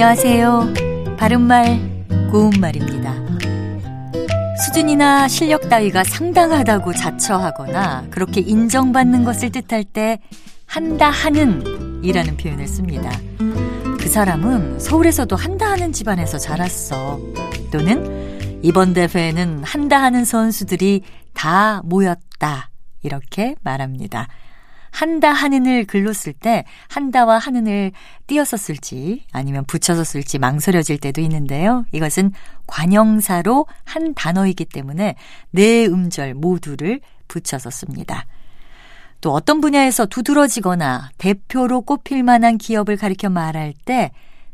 안녕하세요. 바른말, 고운말입니다. 수준이나 실력 따위가 상당하다고 자처하거나 그렇게 인정받는 것을 뜻할 때 한다 하는 이라는 표현을 씁니다. 그 사람은 서울에서도 한다 하는 집안에서 자랐어. 또는 이번 대회에는 한다 하는 선수들이 다 모였다. 이렇게 말합니다. 한다 하는을 글로 쓸 때 한다와 하는을 띄어서 쓸지 아니면 붙여서 쓸지 망설여질 때도 있는데요. 이것은 관형사로 한 단어이기 때문에 네 음절 모두를 붙여서 씁니다. 또 어떤 분야에서 두드러지거나 대표로 꼽힐 만한 기업을 가리켜 말할 때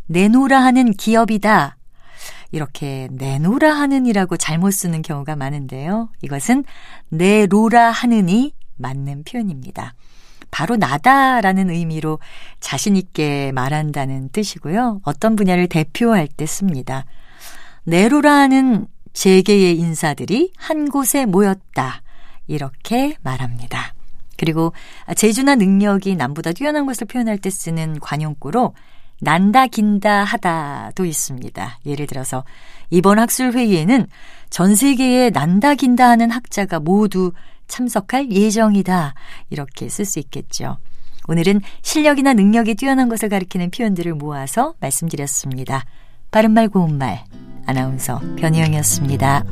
내노라 하는 기업이다. 이렇게 내노라 하는이라고 잘못 쓰는 경우가 많은데요. 이것은 내로라 하는이 맞는 표현입니다. 바로 나다라는 의미로 자신있게 말한다는 뜻이고요. 어떤 분야를 대표할 때 씁니다. 내로라는 재계의 인사들이 한 곳에 모였다. 이렇게 말합니다. 그리고 재주나 능력이 남보다 뛰어난 것을 표현할 때 쓰는 관용구로 난다 긴다 하다도 있습니다. 예를 들어서 이번 학술 회의에는 전 세계에 난다 긴다 하는 학자가 모두 참석할 예정이다. 이렇게 쓸 수 있겠죠. 오늘은 실력이나 능력이 뛰어난 것을 가리키는 표현들을 모아서 말씀드렸습니다. 바른말 고운말 아나운서 변희영이었습니다.